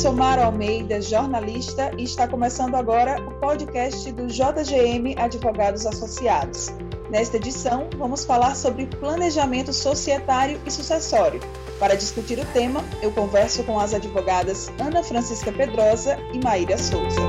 sou Mara Almeida, jornalista, e está começando agora o podcast do JGM Advogados Associados. Nesta edição, vamos falar sobre planejamento societário e sucessório. Para discutir o tema, eu converso com as advogadas Ana Francisca Pedrosa e Maíra Souza.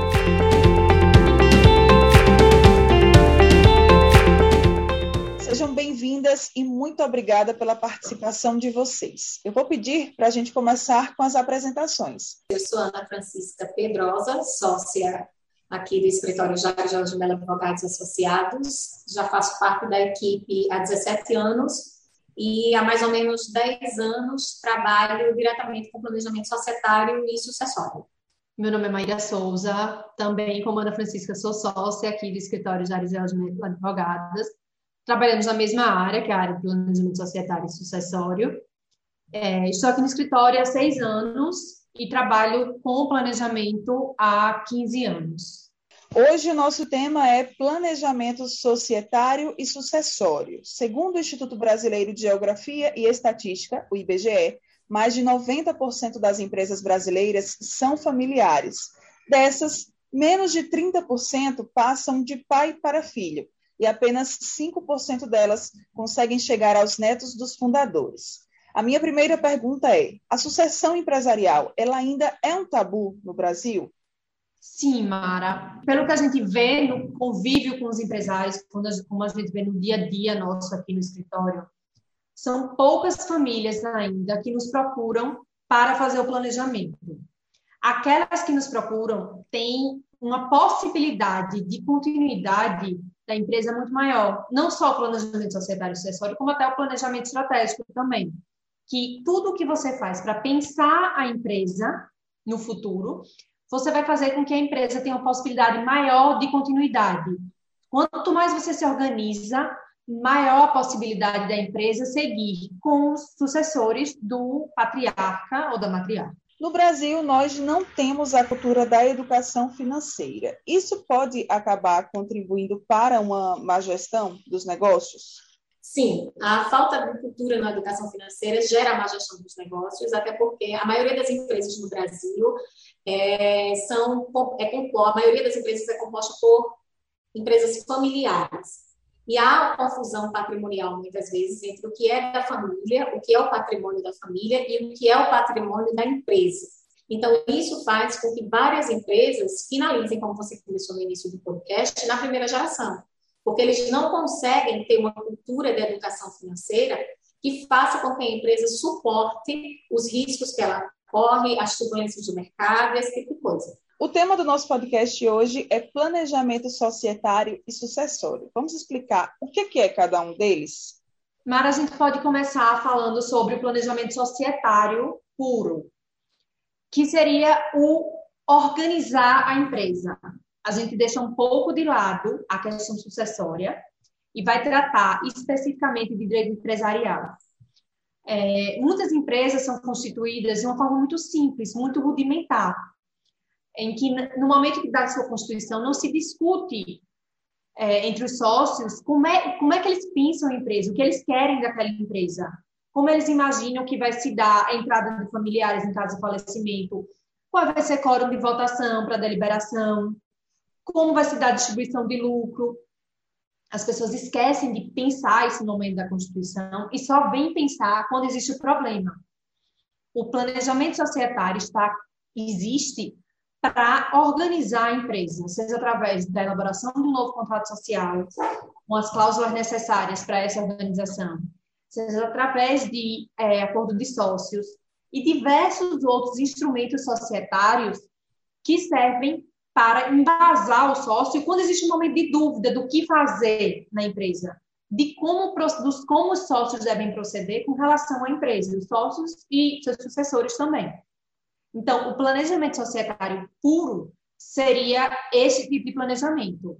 Sejam bem-vindas e muito obrigada pela participação de vocês. Eu vou pedir para a gente começar com as apresentações. Eu sou Ana Francisca Pedrosa, sócia aqui do escritório Jair Jorge Mello Advogados Associados. Já faço parte da equipe há 17 anos e há mais ou menos 10 anos trabalho diretamente com planejamento societário e sucessório. Meu nome é Maíra Souza, também como Ana Francisca sou sócia aqui do escritório Jair Jorge Mello Advogadas. Trabalhamos na mesma área, que é a área de planejamento societário e sucessório. É, estou aqui no escritório há seis anos e trabalho com planejamento há 15 anos. Hoje o nosso tema é planejamento societário e sucessório. Segundo o Instituto Brasileiro de Geografia e Estatística, o IBGE, mais de 90% das empresas brasileiras são familiares. Dessas, menos de 30% passam de pai para filho e apenas 5% delas conseguem chegar aos netos dos fundadores. A minha primeira pergunta é: a sucessão empresarial, ela ainda é um tabu no Brasil? Sim, Mara. Pelo que a gente vê no convívio com os empresários, como a gente vê no dia a dia nosso aqui no escritório, são poucas famílias ainda que nos procuram para fazer o planejamento. Aquelas que nos procuram têm uma possibilidade de continuidade da empresa muito maior. Não só o planejamento societário e sucessório, como até o planejamento estratégico também que tudo que você faz para pensar a empresa no futuro, você vai fazer com que a empresa tenha uma possibilidade maior de continuidade. Quanto mais você se organiza, maior a possibilidade da empresa seguir com os sucessores do patriarca ou da matriarca. No Brasil, nós não temos a cultura da educação financeira. Isso pode acabar contribuindo para uma má gestão dos negócios? Sim, a falta de cultura na educação financeira gera má gestão dos negócios, até porque a maioria das empresas no Brasil é, são é, a maioria das empresas é composta por empresas familiares. E há confusão patrimonial, muitas vezes, entre o que é da família, o que é o patrimônio da família e o que é o patrimônio da empresa. Então, isso faz com que várias empresas finalizem, como você começou no início do podcast, na primeira geração porque eles não conseguem ter uma cultura de educação financeira que faça com que a empresa suporte os riscos que ela corre, as turbulências do mercado, esse tipo de coisa. O tema do nosso podcast hoje é planejamento societário e sucessório. Vamos explicar o que é cada um deles? Mara, a gente pode começar falando sobre o planejamento societário puro, que seria o organizar a empresa a gente deixa um pouco de lado a questão sucessória e vai tratar especificamente de direito empresarial. É, muitas empresas são constituídas de uma forma muito simples, muito rudimentar, em que no momento da sua constituição não se discute é, entre os sócios como é, como é que eles pensam a empresa, o que eles querem daquela empresa, como eles imaginam que vai se dar a entrada de familiares em caso de falecimento, qual vai ser quórum de votação para deliberação, como vai se dar a distribuição de lucro. As pessoas esquecem de pensar esse momento da Constituição e só vêm pensar quando existe o problema. O planejamento societário está, existe para organizar a empresa, seja através da elaboração um novo contrato social, com as cláusulas necessárias para essa organização, seja através de é, acordo de sócios e diversos outros instrumentos societários que servem para embasar o sócio quando existe um momento de dúvida do que fazer na empresa, de como, dos, como os sócios devem proceder com relação à empresa, os sócios e seus sucessores também. Então, o planejamento societário puro seria esse tipo de planejamento.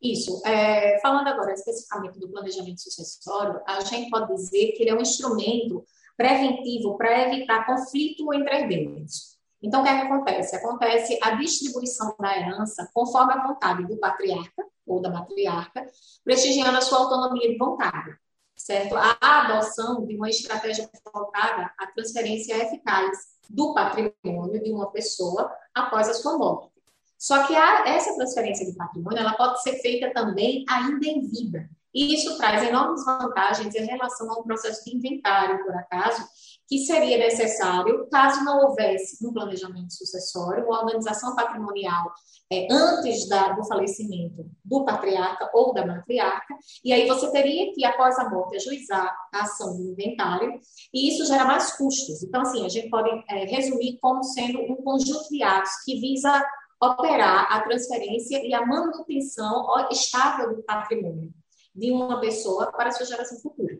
Isso. É, falando agora especificamente do planejamento sucessório, a gente pode dizer que ele é um instrumento preventivo para evitar conflito entre herdeiros. Então, o que, é que acontece? Acontece a distribuição da herança conforme a vontade do patriarca ou da matriarca, prestigiando a sua autonomia de vontade, certo? A adoção de uma estratégia voltada à transferência eficaz do patrimônio de uma pessoa após a sua morte. Só que a, essa transferência de patrimônio ela pode ser feita também ainda em vida. E isso traz enormes vantagens em relação ao processo de inventário, por acaso, que seria necessário caso não houvesse um planejamento sucessório, uma organização patrimonial é, antes da, do falecimento do patriarca ou da matriarca, e aí você teria que, após a morte, ajuizar a ação do inventário, e isso gera mais custos. Então, assim, a gente pode é, resumir como sendo um conjunto de atos que visa operar a transferência e a manutenção estável do patrimônio de uma pessoa para a sua geração futura.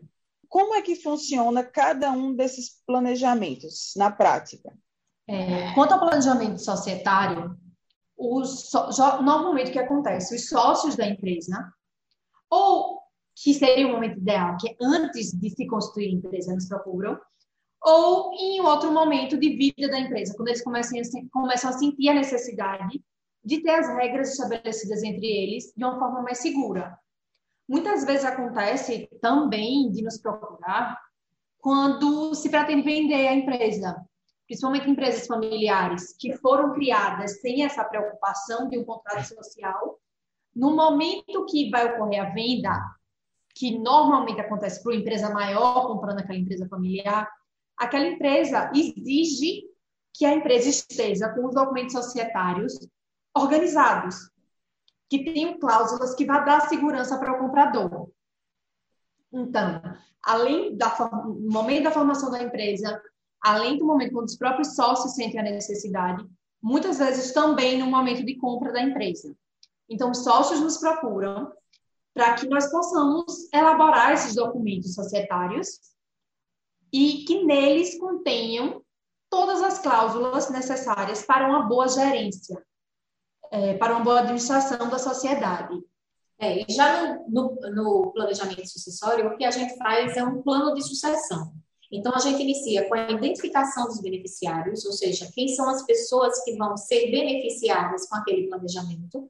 Como é que funciona cada um desses planejamentos na prática? É, quanto ao planejamento societário, os, normalmente o que acontece? Os sócios da empresa, ou que seria o momento ideal, que é antes de se constituir a empresa, nos procuram, ou em outro momento de vida da empresa, quando eles começam a, começam a sentir a necessidade de ter as regras estabelecidas entre eles de uma forma mais segura. Muitas vezes acontece também de nos procurar quando se pretende vender a empresa, principalmente empresas familiares que foram criadas sem essa preocupação de um contrato social. No momento que vai ocorrer a venda, que normalmente acontece para uma empresa maior comprando aquela empresa familiar, aquela empresa exige que a empresa esteja com os documentos societários organizados que tenham cláusulas que vão dar segurança para o comprador. Então, além da no momento da formação da empresa, além do momento quando os próprios sócios sentem a necessidade, muitas vezes também no momento de compra da empresa. Então, os sócios nos procuram para que nós possamos elaborar esses documentos societários e que neles contenham todas as cláusulas necessárias para uma boa gerência, é, para uma boa administração da sociedade. É, já no, no, no, planejamento sucessório, o que a gente faz é um plano de sucessão. Então, a gente inicia com a identificação dos beneficiários, ou seja, quem são as pessoas que vão ser beneficiadas com aquele planejamento,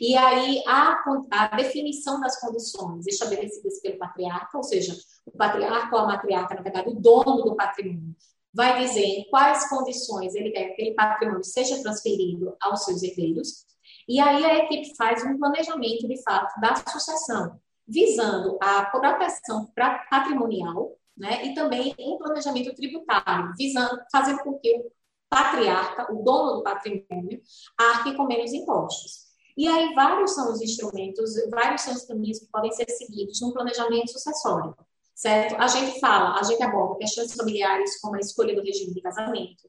e aí a, a definição das condições estabelecidas pelo patriarca, ou seja, o patriarca ou a matriarca, na verdade, o dono do patrimônio, vai dizer em quais condições ele quer que aquele patrimônio seja transferido aos seus herdeiros, e aí a equipe faz um planejamento, de fato, da sucessão, visando a proteção patrimonial, né, e também um planejamento tributário, visando, fazendo com que o patriarca, o dono do patrimônio, arque com menos impostos. E aí vários são os instrumentos, vários são os caminhos que podem ser seguidos no planejamento sucessório certo? A gente fala, a gente aborda questões familiares como a escolha do regime de casamento.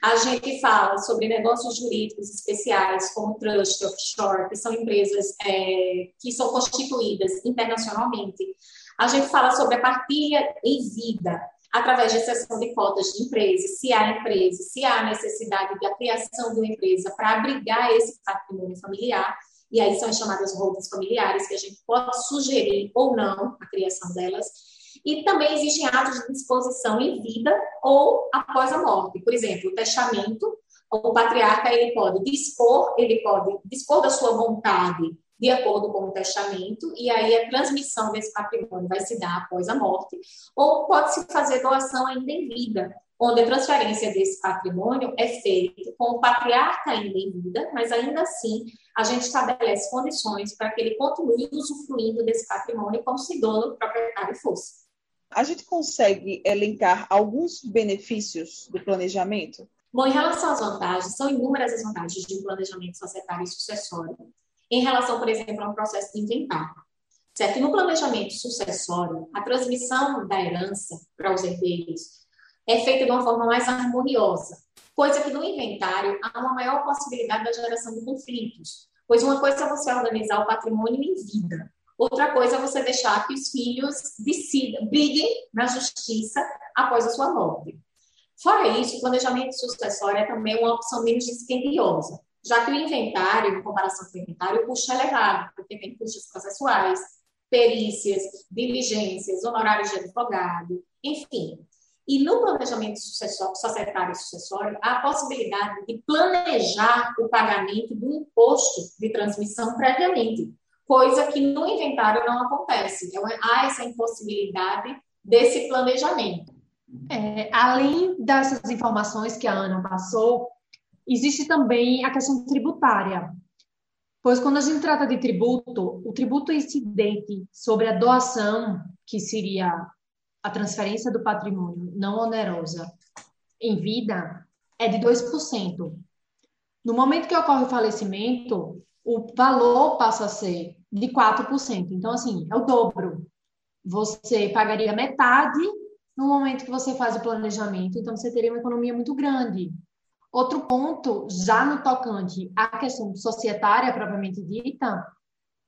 A gente fala sobre negócios jurídicos especiais, como trust, offshore, que são empresas é, que são constituídas internacionalmente. A gente fala sobre a partilha em vida, através de cessão de cotas de empresas, se há empresa, se há necessidade da criação de uma empresa para abrigar esse patrimônio familiar, e aí são as chamadas holdings familiares, que a gente pode sugerir ou não a criação delas. E também existem atos de disposição em vida ou após a morte. Por exemplo, o testamento, o patriarca ele pode dispor, ele pode dispor da sua vontade de acordo com o testamento, e aí a transmissão desse patrimônio vai se dar após a morte, ou pode-se fazer doação ainda em vida, onde a transferência desse patrimônio é feita com o patriarca ainda em vida, mas ainda assim a gente estabelece condições para que ele continue usufruindo desse patrimônio como se dono proprietário fosse a gente consegue elencar alguns benefícios do planejamento? Bom, em relação às vantagens, são inúmeras as vantagens de um planejamento societário e sucessório. Em relação, por exemplo, a um processo de inventário. Certo? No planejamento sucessório, a transmissão da herança para os herdeiros é feita de uma forma mais harmoniosa, coisa que no inventário há uma maior possibilidade da geração de conflitos, pois uma coisa é você organizar o patrimônio em vida, Outra coisa é você deixar que os filhos briguem na justiça após a sua morte. Fora isso, o planejamento sucessório é também uma opção menos dispendiosa, já que o inventário, em comparação com o inventário, o custo é elevado, porque tem custos processuais, perícias, diligências, honorários de advogado, enfim. E no planejamento societário e sucessório, há a possibilidade de planejar o pagamento do imposto de transmissão previamente, coisa que no inventário não acontece. Então, há essa impossibilidade desse planejamento. É, além dessas informações que a Ana passou, existe também a questão tributária. Pois quando a gente trata de tributo, o tributo incidente sobre a doação, que seria a transferência do patrimônio não onerosa em vida, é de 2%. No momento que ocorre o falecimento, o valor passa a ser de 4%. Então, assim, é o dobro. Você pagaria metade no momento que você faz o planejamento, então você teria uma economia muito grande. Outro ponto, já no tocante à questão societária propriamente dita,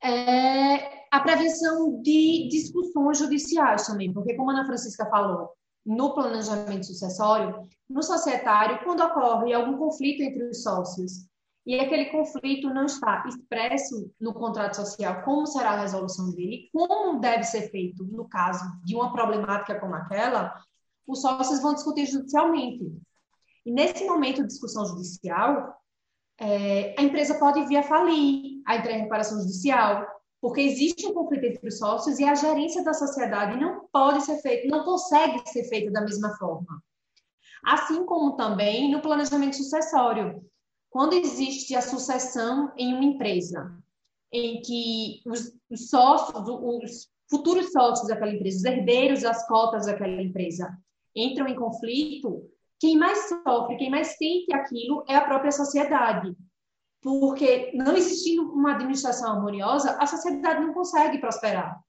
é a prevenção de discussões judiciais também, porque como a Ana Francisca falou, no planejamento sucessório, no societário, quando ocorre algum conflito entre os sócios e aquele conflito não está expresso no contrato social, como será a resolução dele, como deve ser feito no caso de uma problemática como aquela, os sócios vão discutir judicialmente. E nesse momento de discussão judicial, é, a empresa pode vir a falir, a entrar em reparação judicial, porque existe um conflito entre os sócios e a gerência da sociedade não pode ser feita, não consegue ser feita da mesma forma. Assim como também no planejamento sucessório quando existe a sucessão em uma empresa, em que os, os sócios, os futuros sócios daquela empresa, os herdeiros das cotas daquela empresa, entram em conflito, quem mais sofre, quem mais sente aquilo é a própria sociedade. Porque não existindo uma administração harmoniosa, a sociedade não consegue prosperar.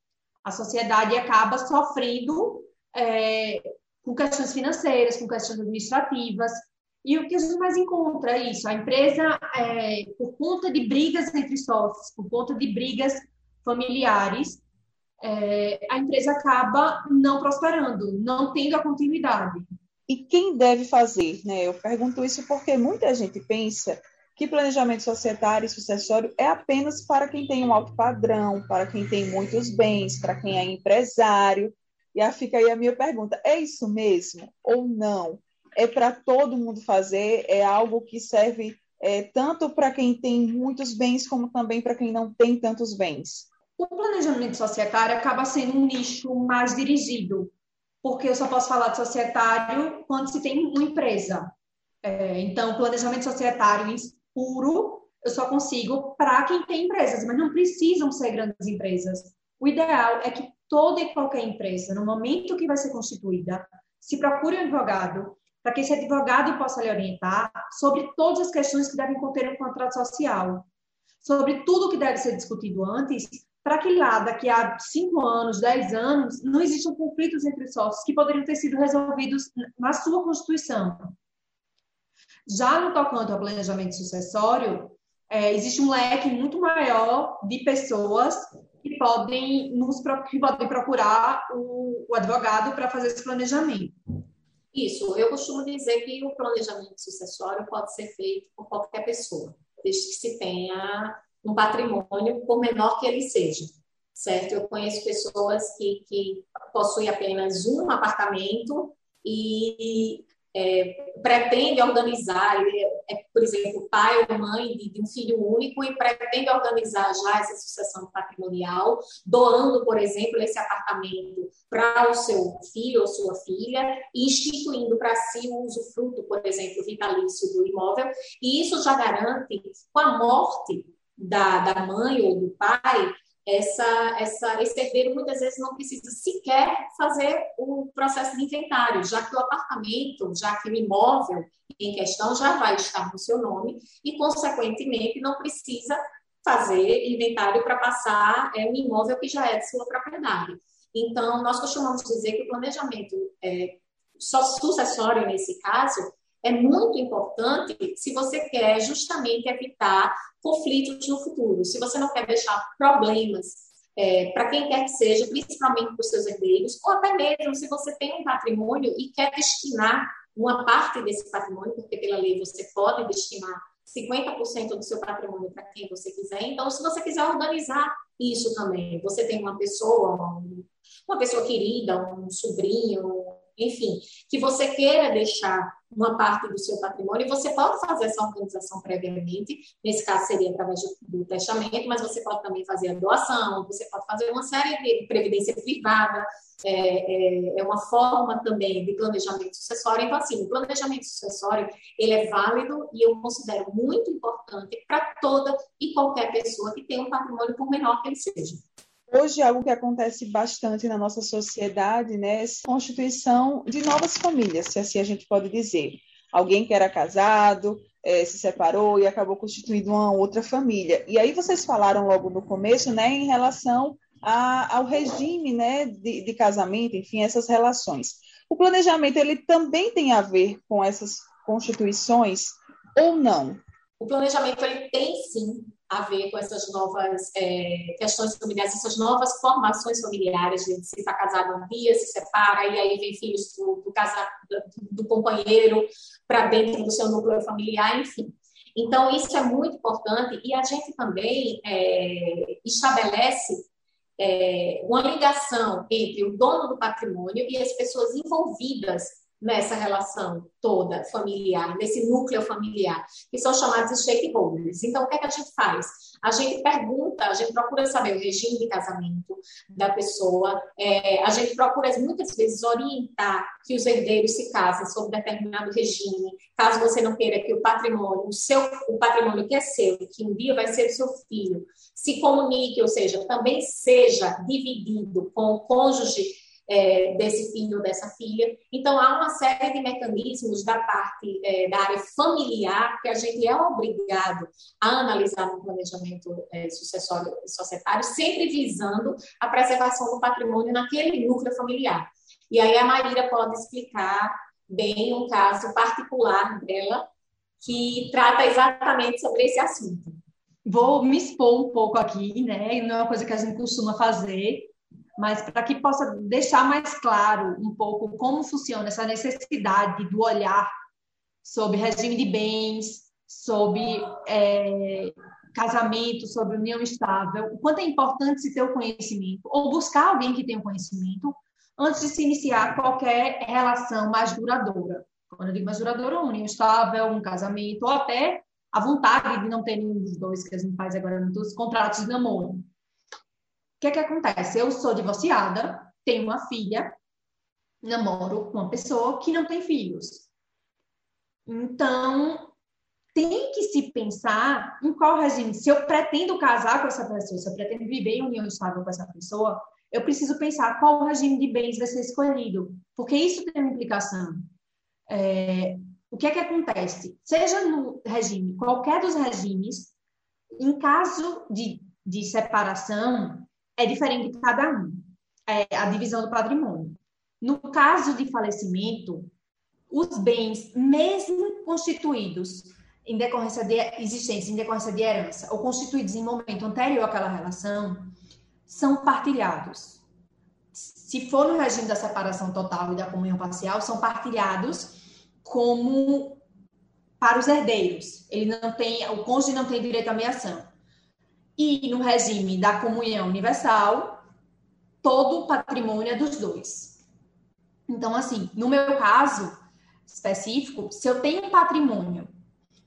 A sociedade acaba sofrendo é, com questões financeiras, com questões administrativas, e o que a gente mais encontra é isso: a empresa, é, por conta de brigas entre sócios, por conta de brigas familiares, é, a empresa acaba não prosperando, não tendo a continuidade. E quem deve fazer? Né? Eu pergunto isso porque muita gente pensa que planejamento societário e sucessório é apenas para quem tem um alto padrão, para quem tem muitos bens, para quem é empresário. E aí fica aí a minha pergunta: é isso mesmo ou não? É para todo mundo fazer, é algo que serve é, tanto para quem tem muitos bens, como também para quem não tem tantos bens. O planejamento societário acaba sendo um nicho mais dirigido, porque eu só posso falar de societário quando se tem uma empresa. É, então, planejamento societário puro, eu só consigo para quem tem empresas, mas não precisam ser grandes empresas. O ideal é que toda e qualquer empresa, no momento que vai ser constituída, se procure um advogado para que esse advogado possa lhe orientar sobre todas as questões que devem conter um contrato social, sobre tudo que deve ser discutido antes, para que lá, daqui a cinco anos, dez anos, não existam conflitos entre os sócios que poderiam ter sido resolvidos na sua Constituição. Já no tocante ao planejamento sucessório, é, existe um leque muito maior de pessoas que podem, nos, que podem procurar o, o advogado para fazer esse planejamento. Isso, eu costumo dizer que o planejamento sucessório pode ser feito por qualquer pessoa, desde que se tenha um patrimônio, por menor que ele seja, certo? Eu conheço pessoas que, que possuem apenas um apartamento e é, pretende organizar, é, por exemplo, pai ou mãe de, de, um filho único e pretende organizar já essa sucessão patrimonial, doando, por exemplo, esse apartamento para o seu filho ou sua filha e instituindo para si o usufruto, por exemplo, vitalício do imóvel. E isso já garante, com a morte da, da mãe ou do pai, essa, essa, esse herdeiro muitas vezes não precisa sequer fazer o processo de inventário, já que o apartamento, já que o imóvel em questão já vai estar no seu nome e, consequentemente, não precisa fazer inventário para passar é, um imóvel que já é de sua propriedade. Então, nós costumamos dizer que o planejamento é, sucessório, nesse caso, é muito importante se você quer justamente evitar conflitos no futuro, se você não quer deixar problemas é, para quem quer que seja, principalmente para os seus herdeiros, ou até mesmo se você tem um patrimônio e quer destinar uma parte desse patrimônio, porque pela lei você pode destinar 50% do seu patrimônio para quem você quiser. Então, se você quiser organizar isso também, você tem uma pessoa, uma pessoa querida, um sobrinho, enfim, que você queira deixar uma parte do seu patrimônio, você pode fazer essa organização previamente, nesse caso seria através do testamento, mas você pode também fazer a doação, você pode fazer uma série de previdência privada, é, é, é uma forma também de planejamento sucessório. Então, assim, o planejamento sucessório, ele é válido e eu considero muito importante para toda e qualquer pessoa que tenha um patrimônio, por menor que ele seja. Hoje, algo que acontece bastante na nossa sociedade, né, é a constituição de novas famílias, se assim a gente pode dizer. Alguém que era casado, é, se separou e acabou constituindo uma outra família. E aí vocês falaram logo no começo, né, em relação a, ao regime, né, de, de casamento, enfim, essas relações. O planejamento ele também tem a ver com essas constituições ou não? O planejamento ele tem sim a ver com essas novas é, questões familiares, essas novas formações familiares, de se está casado um dia, se separa, e aí vem filhos do, do, do, do companheiro para dentro do seu núcleo familiar, enfim. Então, isso é muito importante e a gente também é, estabelece é, uma ligação entre o dono do patrimônio e as pessoas envolvidas nessa relação toda familiar, nesse núcleo familiar, que são chamados stakeholders. Então, o que, é que a gente faz? A gente pergunta, a gente procura saber o regime de casamento da pessoa, é, a gente procura muitas vezes orientar que os herdeiros se casem sob determinado regime, caso você não queira que o patrimônio, o seu, o patrimônio que é seu, que um dia vai ser seu filho, se comunique, ou seja, também seja dividido com o cônjuge é, desse filho ou dessa filha. Então, há uma série de mecanismos da parte é, da área familiar que a gente é obrigado a analisar no planejamento é, sucessório societário, sempre visando a preservação do patrimônio naquele núcleo familiar. E aí a Marília pode explicar bem um caso particular dela que trata exatamente sobre esse assunto. Vou me expor um pouco aqui, né? Não é uma coisa que a gente costuma fazer, mas para que possa deixar mais claro um pouco como funciona essa necessidade do olhar sobre regime de bens, sobre é, casamento, sobre união estável, o quanto é importante se ter o conhecimento, ou buscar alguém que tenha o conhecimento, antes de se iniciar qualquer relação mais duradoura. Quando eu digo mais duradoura, união estável, um casamento, ou até a vontade de não ter nenhum dos dois, que a gente faz agora nos contratos de namoro. Que é que acontece? Eu sou divorciada, tenho uma filha, namoro com uma pessoa que não tem filhos. Então, tem que se pensar em qual regime. Se eu pretendo casar com essa pessoa, se eu pretendo viver em união estável com essa pessoa, eu preciso pensar qual regime de bens vai ser escolhido, porque isso tem uma implicação. É, o que é que acontece? Seja no regime, qualquer dos regimes, em caso de, de separação, é diferente de cada um, é a divisão do patrimônio. No caso de falecimento, os bens, mesmo constituídos em decorrência de existência, em decorrência de herança, ou constituídos em momento anterior àquela relação, são partilhados. Se for no regime da separação total e da comunhão parcial, são partilhados como para os herdeiros. Ele não tem, o cônjuge não tem direito à meação. E no regime da comunhão universal, todo o patrimônio é dos dois. Então, assim, no meu caso específico, se eu tenho patrimônio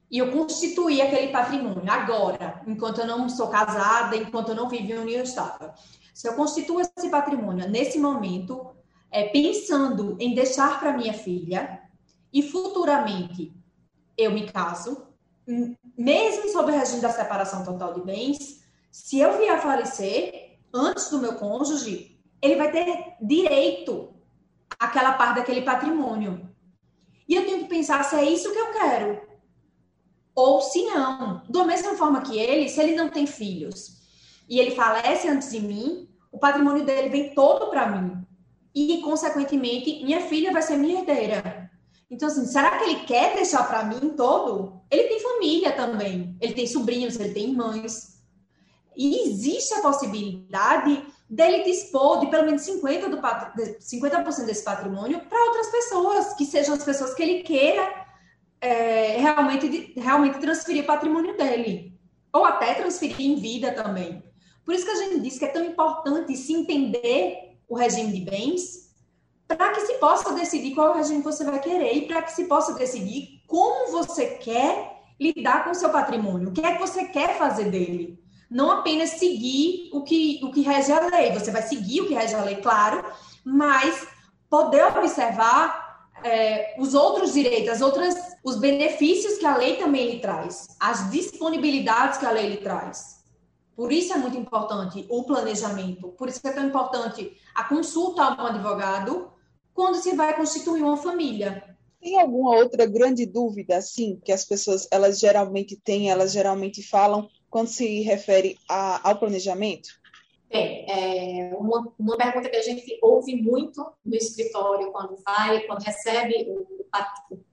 e eu constituir aquele patrimônio agora, enquanto eu não sou casada, enquanto eu não vivo em união estável, se eu constituo esse patrimônio nesse momento, é, pensando em deixar para minha filha e futuramente eu me caso, mesmo sob o regime da separação total de bens, se eu vier a falecer antes do meu cônjuge, ele vai ter direito àquela parte daquele patrimônio. E eu tenho que pensar se é isso que eu quero. Ou se não. Da mesma forma que ele, se ele não tem filhos e ele falece antes de mim, o patrimônio dele vem todo para mim. E, consequentemente, minha filha vai ser minha herdeira. Então, assim, será que ele quer deixar para mim todo? Ele tem família também. Ele tem sobrinhos, ele tem mães. E existe a possibilidade dele dispor de pelo menos 50%, do, 50 desse patrimônio para outras pessoas, que sejam as pessoas que ele queira é, realmente, realmente transferir o patrimônio dele. Ou até transferir em vida também. Por isso que a gente diz que é tão importante se entender o regime de bens para que se possa decidir qual regime você vai querer e para que se possa decidir como você quer lidar com o seu patrimônio, o que é que você quer fazer dele. Não apenas seguir o que, o que rege a lei, você vai seguir o que rege a lei, claro, mas poder observar é, os outros direitos, as outras, os benefícios que a lei também lhe traz, as disponibilidades que a lei lhe traz. Por isso é muito importante o planejamento, por isso é tão importante a consulta a um advogado quando se vai constituir uma família. Tem alguma outra grande dúvida, assim, que as pessoas, elas geralmente têm, elas geralmente falam quando se refere a, ao planejamento? Tem. É, uma, uma pergunta que a gente ouve muito no escritório quando vai, quando recebe o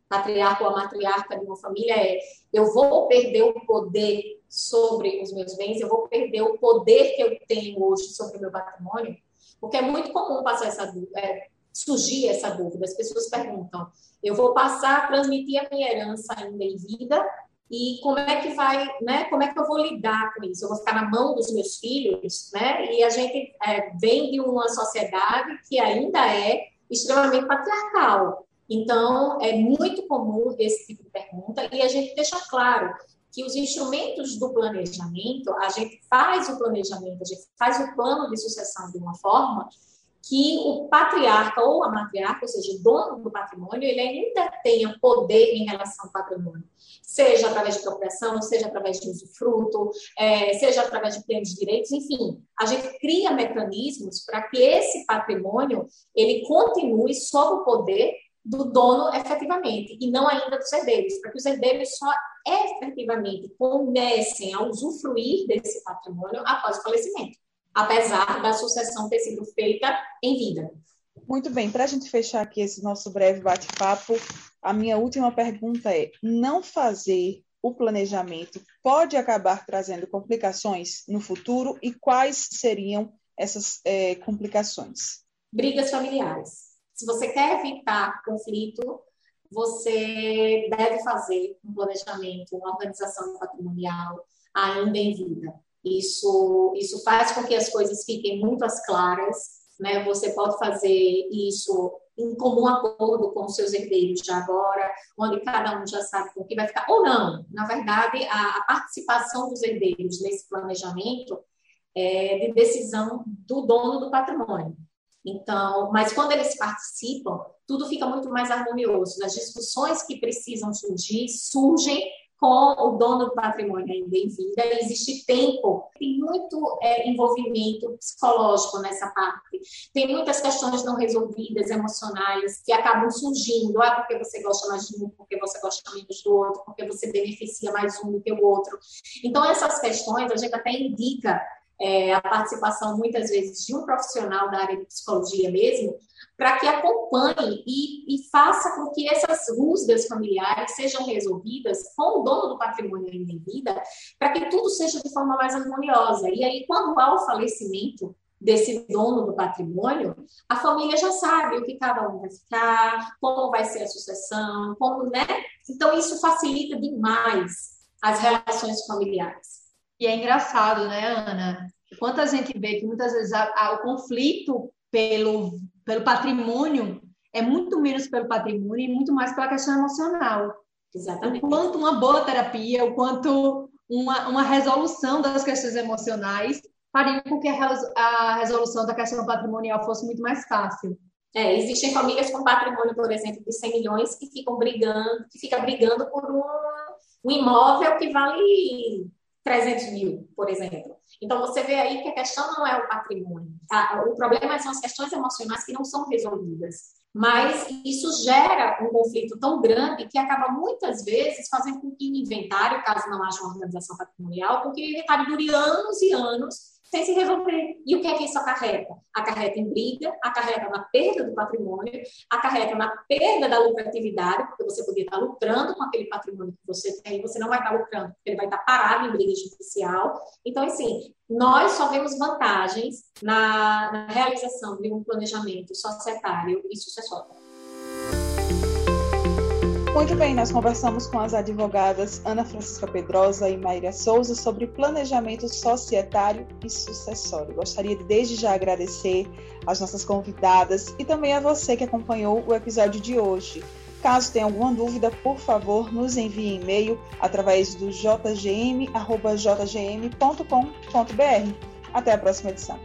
patriarca ou a matriarca de uma família é: eu vou perder o poder sobre os meus bens, eu vou perder o poder que eu tenho hoje sobre o meu patrimônio, porque é muito comum passar essa dúvida, é, surgir essa dúvida. As pessoas perguntam: eu vou passar a transmitir a minha herança ainda em vida e como é que vai, né? Como é que eu vou lidar com isso? Eu vou ficar na mão dos meus filhos, né? E a gente é, vem de uma sociedade que ainda é extremamente patriarcal. Então, é muito comum esse tipo de pergunta e a gente deixa claro que os instrumentos do planejamento, a gente faz o planejamento, a gente faz o plano de sucessão de uma forma que o patriarca ou a matriarca, ou seja, o dono do patrimônio, ele ainda tenha poder em relação ao patrimônio, seja através de apropriação, seja através de usufruto, é, seja através de plenos direitos, enfim, a gente cria mecanismos para que esse patrimônio ele continue sob o poder do dono efetivamente e não ainda dos herdeiros, para que os herdeiros só efetivamente comecem a usufruir desse patrimônio após o falecimento apesar da sucessão ter sido feita em vida. Muito bem, para a gente fechar aqui esse nosso breve bate-papo, a minha última pergunta é: não fazer o planejamento pode acabar trazendo complicações no futuro e quais seriam essas é, complicações? Brigas familiares. Se você quer evitar conflito, você deve fazer um planejamento, uma organização patrimonial ainda em vida. Isso, isso faz com que as coisas fiquem muito as claras, né? Você pode fazer isso em comum acordo com os seus herdeiros já agora, onde cada um já sabe com que vai ficar, ou não. Na verdade, a, a participação dos herdeiros nesse planejamento é de decisão do dono do patrimônio. Então, mas quando eles participam, tudo fica muito mais harmonioso. As discussões que precisam surgir surgem com o dono do patrimônio ainda em vida, existe tempo, tem muito é, envolvimento psicológico nessa parte, tem muitas questões não resolvidas, emocionais, que acabam surgindo, ah, porque você gosta mais de um, porque você gosta menos do outro, porque você beneficia mais um do que o outro. Então, essas questões a gente até indica é, a participação, muitas vezes, de um profissional da área de psicologia mesmo, para que acompanhe e, e, faça com que essas rusgas familiares sejam resolvidas com o dono do patrimônio em vida, para que tudo seja de forma mais harmoniosa. E aí, quando há o falecimento desse dono do patrimônio, a família já sabe o que cada um vai ficar, como vai ser a sucessão, como, né? Então, isso facilita demais as relações familiares. E é engraçado, né, Ana? Quanta gente vê que muitas vezes a, a, o conflito pelo, pelo patrimônio é muito menos pelo patrimônio e muito mais pela questão emocional. Exatamente. O quanto uma boa terapia, o quanto uma, uma resolução das questões emocionais faria com que a, a resolução da questão patrimonial fosse muito mais fácil. É, existem famílias com patrimônio, por exemplo, de 100 milhões que ficam brigando, que fica brigando por um, um imóvel que vale 300 mil, por exemplo. Então, você vê aí que a questão não é o patrimônio. O problema são as questões emocionais que não são resolvidas. Mas isso gera um conflito tão grande que acaba muitas vezes fazendo com que o inventário, caso não haja uma organização patrimonial, com que o inventário dure anos e anos sem se resolver. E o que é que isso acarreta? Acarreta em briga, acarreta na perda do patrimônio, acarreta na perda da lucratividade, porque você podia estar lucrando com aquele patrimônio que você tem, você não vai estar lucrando, porque ele vai estar parado em briga judicial. Então, assim, nós só vemos vantagens na, na realização de um planejamento societário e sucessório. Muito bem, nós conversamos com as advogadas Ana Francisca Pedrosa e Maíra Souza sobre planejamento societário e sucessório. Gostaria de desde já agradecer às nossas convidadas e também a você que acompanhou o episódio de hoje. Caso tenha alguma dúvida, por favor, nos envie e-mail através do jgm.jgm.com.br. Até a próxima edição.